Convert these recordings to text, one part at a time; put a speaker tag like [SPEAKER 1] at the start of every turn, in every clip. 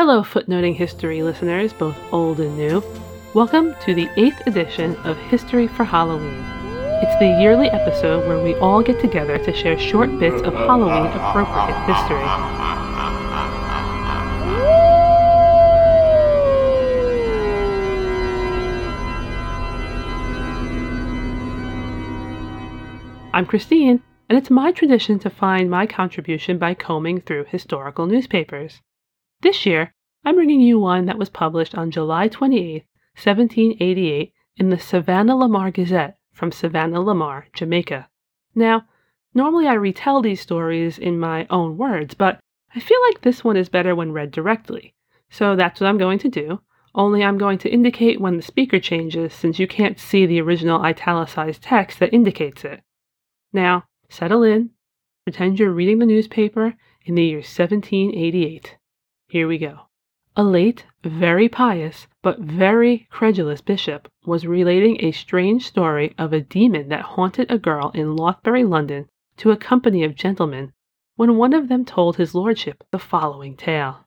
[SPEAKER 1] Hello, footnoting history listeners, both old and new. Welcome to the eighth edition of History for Halloween. It's the yearly episode where we all get together to share short bits of Halloween appropriate history. I'm Christine, and it's my tradition to find my contribution by combing through historical newspapers. This year, I'm bringing you one that was published on July 28, 1788, in the Savanna-la-Mar Gazette from Savanna-la-Mar, Jamaica. Now, normally I retell these stories in my own words, but I feel like this one is better when read directly. So that's what I'm going to do, only I'm going to indicate when the speaker changes since you can't see the original italicized text that indicates it. Now, settle in, pretend you're reading the newspaper in the year 1788. Here we go. A late, very pious, but very credulous bishop was relating a strange story of a demon that haunted a girl in Lothbury, London, to a company of gentlemen, when one of them told his lordship the following tale.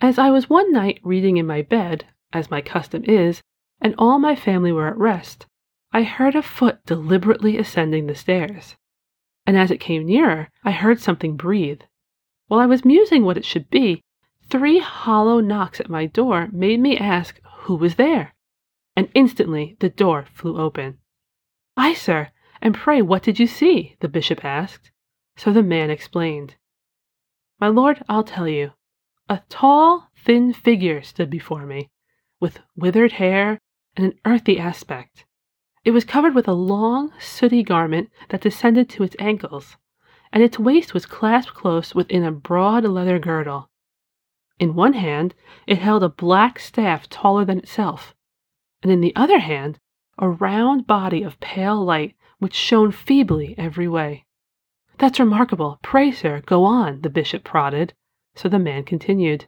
[SPEAKER 1] As I was one night reading in my bed, as my custom is, and all my family were at rest, I heard a foot deliberately ascending the stairs. And as it came nearer, I heard something breathe. While I was musing what it should be, Three hollow knocks at my door made me ask who was there, and instantly the door flew open. Ay, sir, and pray what did you see? the bishop asked. So the man explained. My lord, I'll tell you. A tall, thin figure stood before me, with withered hair and an earthy aspect. It was covered with a long, sooty garment that descended to its ankles, and its waist was clasped close within a broad leather girdle. In one hand it held a black staff taller than itself, and in the other hand a round body of pale light which shone feebly every way. That's remarkable. Pray, sir, go on, the bishop prodded. So the man continued.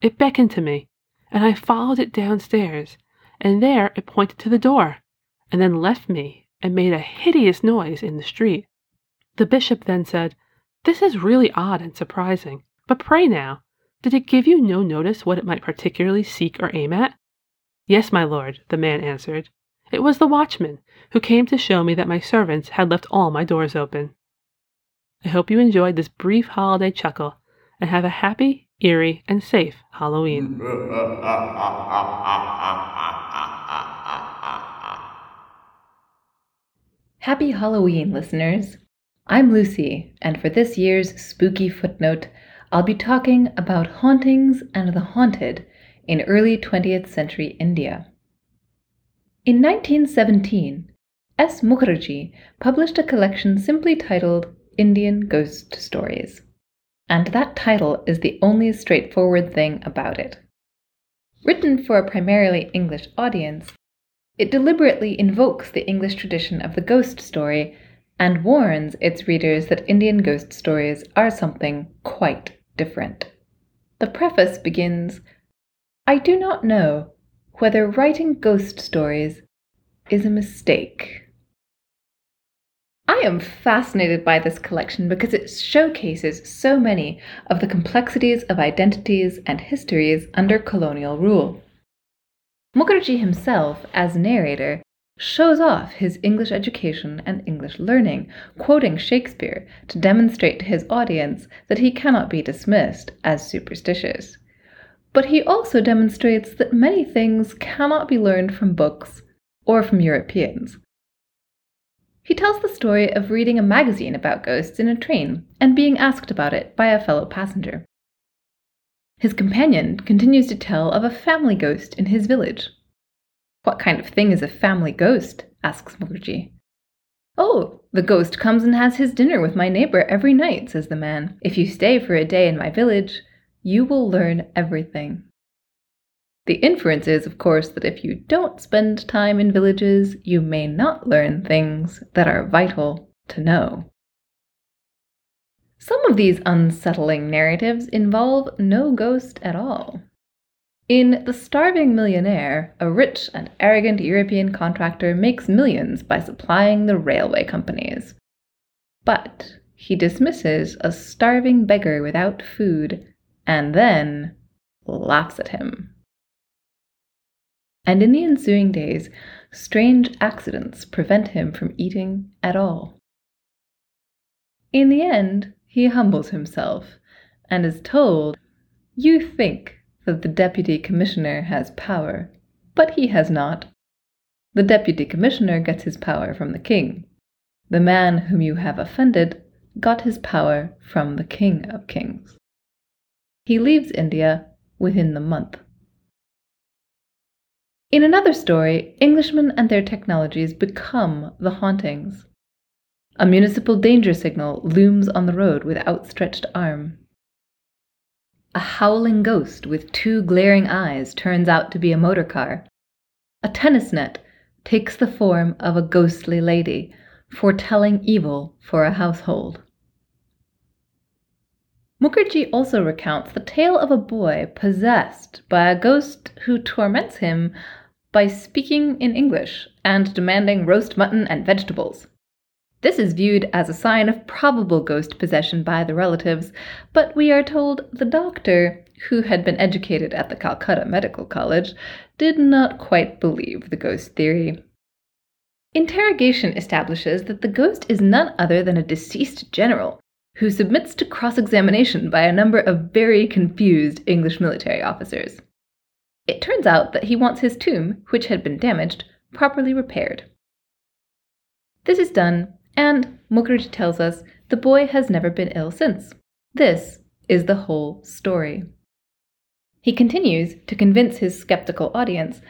[SPEAKER 1] It beckoned to me, and I followed it downstairs, and there it pointed to the door, and then left me and made a hideous noise in the street. The bishop then said, This is really odd and surprising, but pray now, did it give you no notice what it might particularly seek or aim at? Yes, my lord, the man answered. It was the watchman, who came to show me that my servants had left all my doors open. I hope you enjoyed this brief holiday chuckle and have a happy, eerie, and safe Halloween.
[SPEAKER 2] Happy Halloween, listeners! I'm Lucy, and for this year's spooky footnote, I'll be talking about hauntings and the haunted in early 20th century India. In 1917, S. Mukherjee published a collection simply titled Indian Ghost Stories, and that title is the only straightforward thing about it. Written for a primarily English audience, it deliberately invokes the English tradition of the ghost story and warns its readers that Indian ghost stories are something quite different. The preface begins I do not know whether writing ghost stories is a mistake. I am fascinated by this collection because it showcases so many of the complexities of identities and histories under colonial rule. Mukherjee himself, as narrator, shows off his English education and English learning, quoting Shakespeare to demonstrate to his audience that he cannot be dismissed as superstitious. But he also demonstrates that many things cannot be learned from books or from Europeans. He tells the story of reading a magazine about ghosts in a train and being asked about it by a fellow passenger. His companion continues to tell of a family ghost in his village what kind of thing is a family ghost? asks Mukherjee. Oh, the ghost comes and has his dinner with my neighbor every night, says the man. If you stay for a day in my village, you will learn everything. The inference is, of course, that if you don't spend time in villages, you may not learn things that are vital to know. Some of these unsettling narratives involve no ghost at all. In The Starving Millionaire, a rich and arrogant European contractor makes millions by supplying the railway companies. But he dismisses a starving beggar without food, and then laughs at him. And in the ensuing days, strange accidents prevent him from eating at all. In the end, he humbles himself and is told, You think that the deputy commissioner has power, but he has not. The deputy commissioner gets his power from the king. The man whom you have offended got his power from the king of kings. He leaves India within the month. In another story, Englishmen and their technologies become the hauntings. A municipal danger signal looms on the road with outstretched arm. A howling ghost with two glaring eyes turns out to be a motor car. A tennis net takes the form of a ghostly lady, foretelling evil for a household. Mukherjee also recounts the tale of a boy possessed by a ghost who torments him by speaking in English and demanding roast mutton and vegetables. This is viewed as a sign of probable ghost possession by the relatives, but we are told the doctor, who had been educated at the Calcutta Medical College, did not quite believe the ghost theory. Interrogation establishes that the ghost is none other than a deceased general who submits to cross examination by a number of very confused English military officers. It turns out that he wants his tomb, which had been damaged, properly repaired. This is done, and Mukherjee tells us the boy has never been ill since. This is the whole story. He continues to convince his skeptical audience.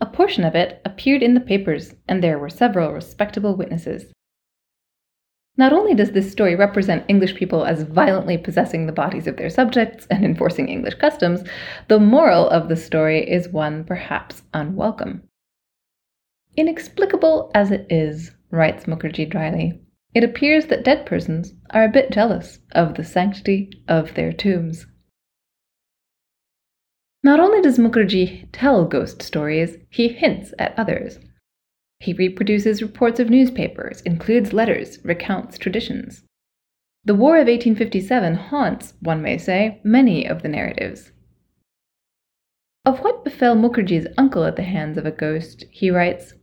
[SPEAKER 2] A portion of it appeared in the papers, and there were several respectable witnesses. Not only does this story represent English people as violently possessing the bodies of their subjects and enforcing English customs, the moral of the story is one perhaps unwelcome. Inexplicable as it is, writes Mukherjee dryly, it appears that dead persons are a bit jealous of the sanctity of their tombs. Not only does Mukherjee tell ghost stories, he hints at others. He reproduces reports of newspapers, includes letters, recounts traditions. The War of 1857 haunts, one may say, many of the narratives. Of what befell Mukherjee's uncle at the hands of a ghost, he writes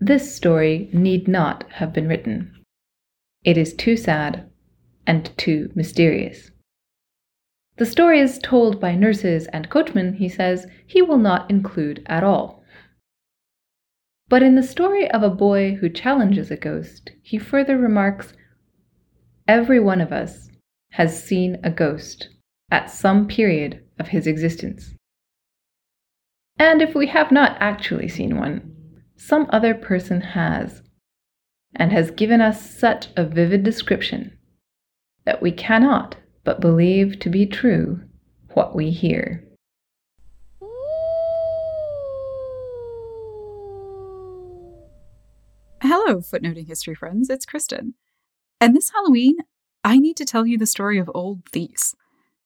[SPEAKER 2] This story need not have been written. It is too sad and too mysterious. The stories told by nurses and coachmen, he says, he will not include at all. But in the story of a boy who challenges a ghost, he further remarks Every one of us has seen a ghost at some period of his existence. And if we have not actually seen one, some other person has and has given us such a vivid description that we cannot but believe to be true what we hear.
[SPEAKER 3] Hello, footnoting history friends, it's Kristen. And this Halloween, I need to tell you the story of Old Thies,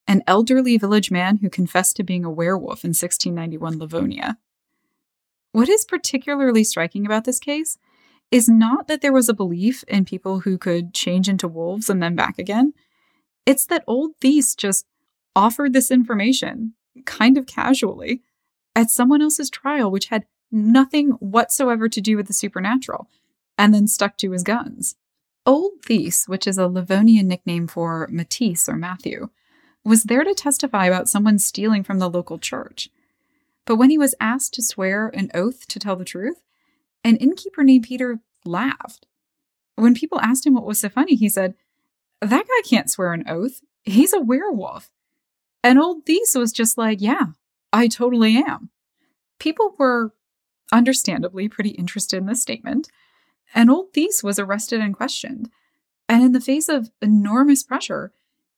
[SPEAKER 3] an elderly village man who confessed to being a werewolf in 1691 Livonia. What is particularly striking about this case is not that there was a belief in people who could change into wolves and then back again. It's that old Thies just offered this information, kind of casually, at someone else's trial, which had nothing whatsoever to do with the supernatural, and then stuck to his guns. Old Thies, which is a Livonian nickname for Matisse or Matthew, was there to testify about someone stealing from the local church. But when he was asked to swear an oath to tell the truth, an innkeeper named Peter laughed. When people asked him what was so funny, he said, That guy can't swear an oath. He's a werewolf. And old Thies was just like, Yeah, I totally am. People were understandably pretty interested in this statement, and old Thies was arrested and questioned. And in the face of enormous pressure,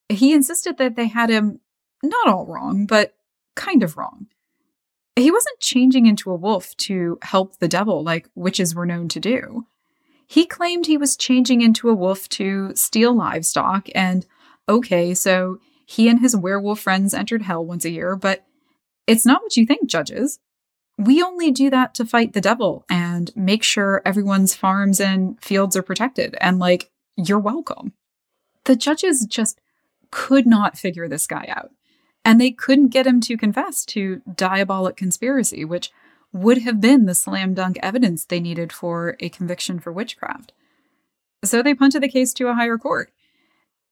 [SPEAKER 3] he insisted that they had him not all wrong, but kind of wrong. He wasn't changing into a wolf to help the devil like witches were known to do. He claimed he was changing into a wolf to steal livestock, and okay, so he and his werewolf friends entered hell once a year, but it's not what you think, judges. We only do that to fight the devil and make sure everyone's farms and fields are protected, and like, you're welcome. The judges just could not figure this guy out. And they couldn't get him to confess to diabolic conspiracy, which would have been the slam dunk evidence they needed for a conviction for witchcraft. So they punted the case to a higher court.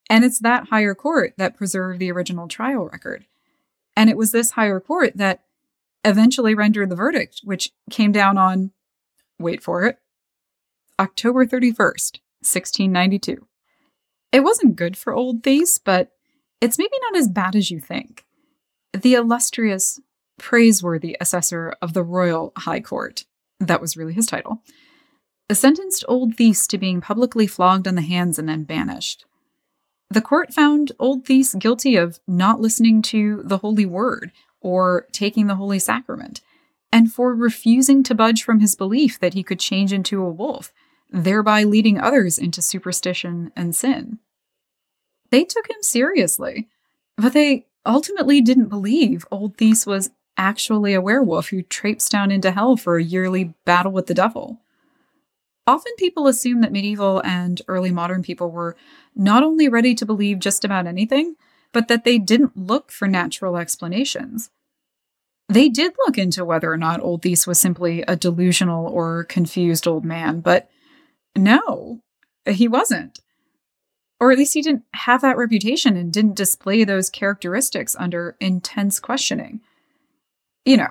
[SPEAKER 3] And it's that higher court that preserved the original trial record. And it was this higher court that eventually rendered the verdict, which came down on, wait for it, October 31st, 1692. It wasn't good for Old Thies, but it's maybe not as bad as you think. The illustrious, praiseworthy assessor of the Royal High Court, that was really his title, sentenced Old Thies to being publicly flogged on the hands and then banished. The court found Old Thies guilty of not listening to the Holy Word or taking the Holy Sacrament, and for refusing to budge from his belief that he could change into a wolf, thereby leading others into superstition and sin. They took him seriously, but they ultimately didn't believe Old Thies was actually a werewolf who traipsed down into hell for a yearly battle with the devil. Often people assume that medieval and early modern people were not only ready to believe just about anything, but that they didn't look for natural explanations. They did look into whether or not Old Thies was simply a delusional or confused old man, but no, he wasn't. Or at least he didn't have that reputation and didn't display those characteristics under intense questioning. You know,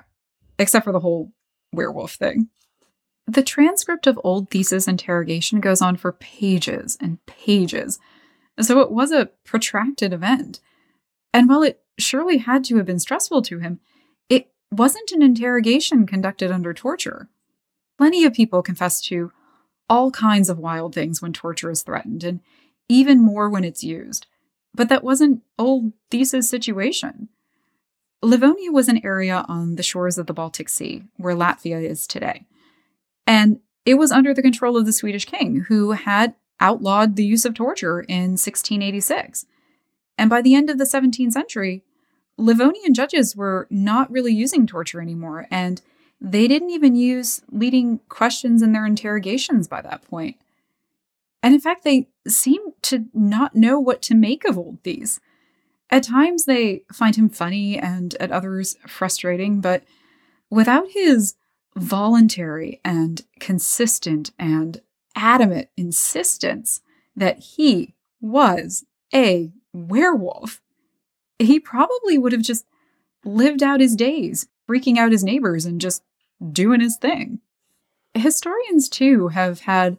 [SPEAKER 3] except for the whole werewolf thing. The transcript of Old Thies's interrogation goes on for pages and pages, so it was a protracted event. And while it surely had to have been stressful to him, it wasn't an interrogation conducted under torture. Plenty of people confess to all kinds of wild things when torture is threatened, and even more when it's used. But that wasn't old Thies's situation. Livonia was an area on the shores of the Baltic Sea, where Latvia is today. And it was under the control of the Swedish king, who had outlawed the use of torture in 1686. And by the end of the 17th century, Livonian judges were not really using torture anymore, and they didn't even use leading questions in their interrogations by that point. And in fact, they seem to not know what to make of Old Thies. At times, they find him funny and at others frustrating, but without his voluntary and consistent and adamant insistence that he was a werewolf, he probably would have just lived out his days, freaking out his neighbors and just doing his thing. Historians, too, have had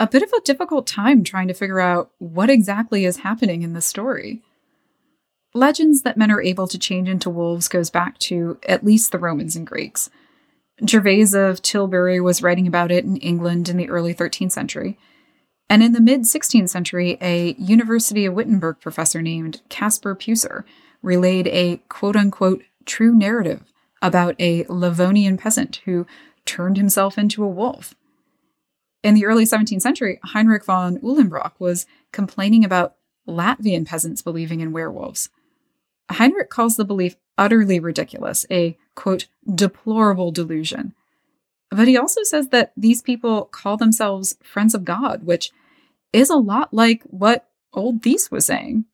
[SPEAKER 3] a bit of a difficult time trying to figure out what exactly is happening in the story. Legends that men are able to change into wolves goes back to at least the Romans and Greeks. Gervase of Tilbury was writing about it in England in the early 13th century. And in the mid 16th century, a University of Wittenberg professor named Caspar Peucer relayed a quote unquote true narrative about a Livonian peasant who turned himself into a wolf. In the early 17th century, Heinrich von Uhlenbrock was complaining about Latvian peasants believing in werewolves. Heinrich calls the belief utterly ridiculous, a quote, deplorable delusion. But he also says that these people call themselves friends of God, which is a lot like what Old Thies was saying.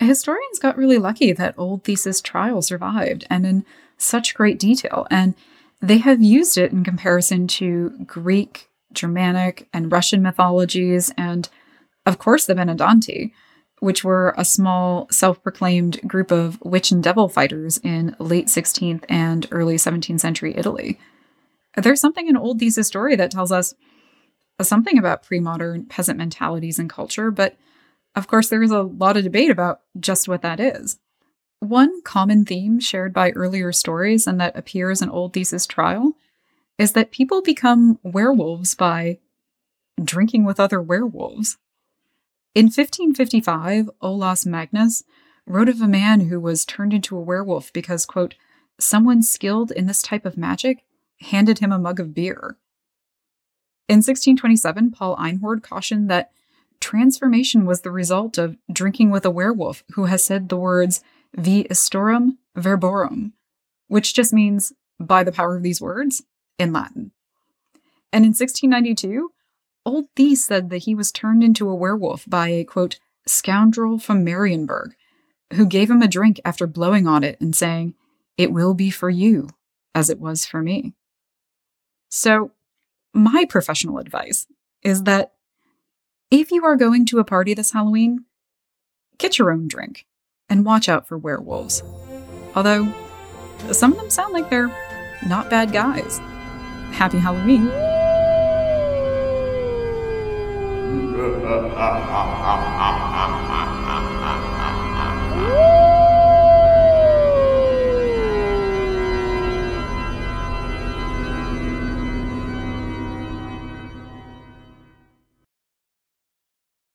[SPEAKER 3] Historians got really lucky that Old Thies's trial survived and in such great detail, and they have used it in comparison to Greek, Germanic, and Russian mythologies, and of course the Benandanti, which were a small self proclaimed group of witch and devil fighters in late 16th and early 17th century Italy. There's something in Old Thies's story that tells us something about pre modern peasant mentalities and culture, but of course, there is a lot of debate about just what that is. One common theme shared by earlier stories and that appears in Old Thies's trial is that people become werewolves by drinking with other werewolves. In 1555, Olaus Magnus wrote of a man who was turned into a werewolf because, quote, someone skilled in this type of magic handed him a mug of beer. In 1627, Paul Einhorn cautioned that transformation was the result of drinking with a werewolf who has said the words vi istorum verborum, which just means by the power of these words in Latin. And in 1692, Old Thies said that he was turned into a werewolf by a quote, scoundrel from Marienburg, who gave him a drink after blowing on it and saying, It will be for you, as it was for me. So, my professional advice is that if you are going to a party this Halloween, get your own drink and watch out for werewolves. Although, some of them sound like they're not bad guys. Happy Halloween.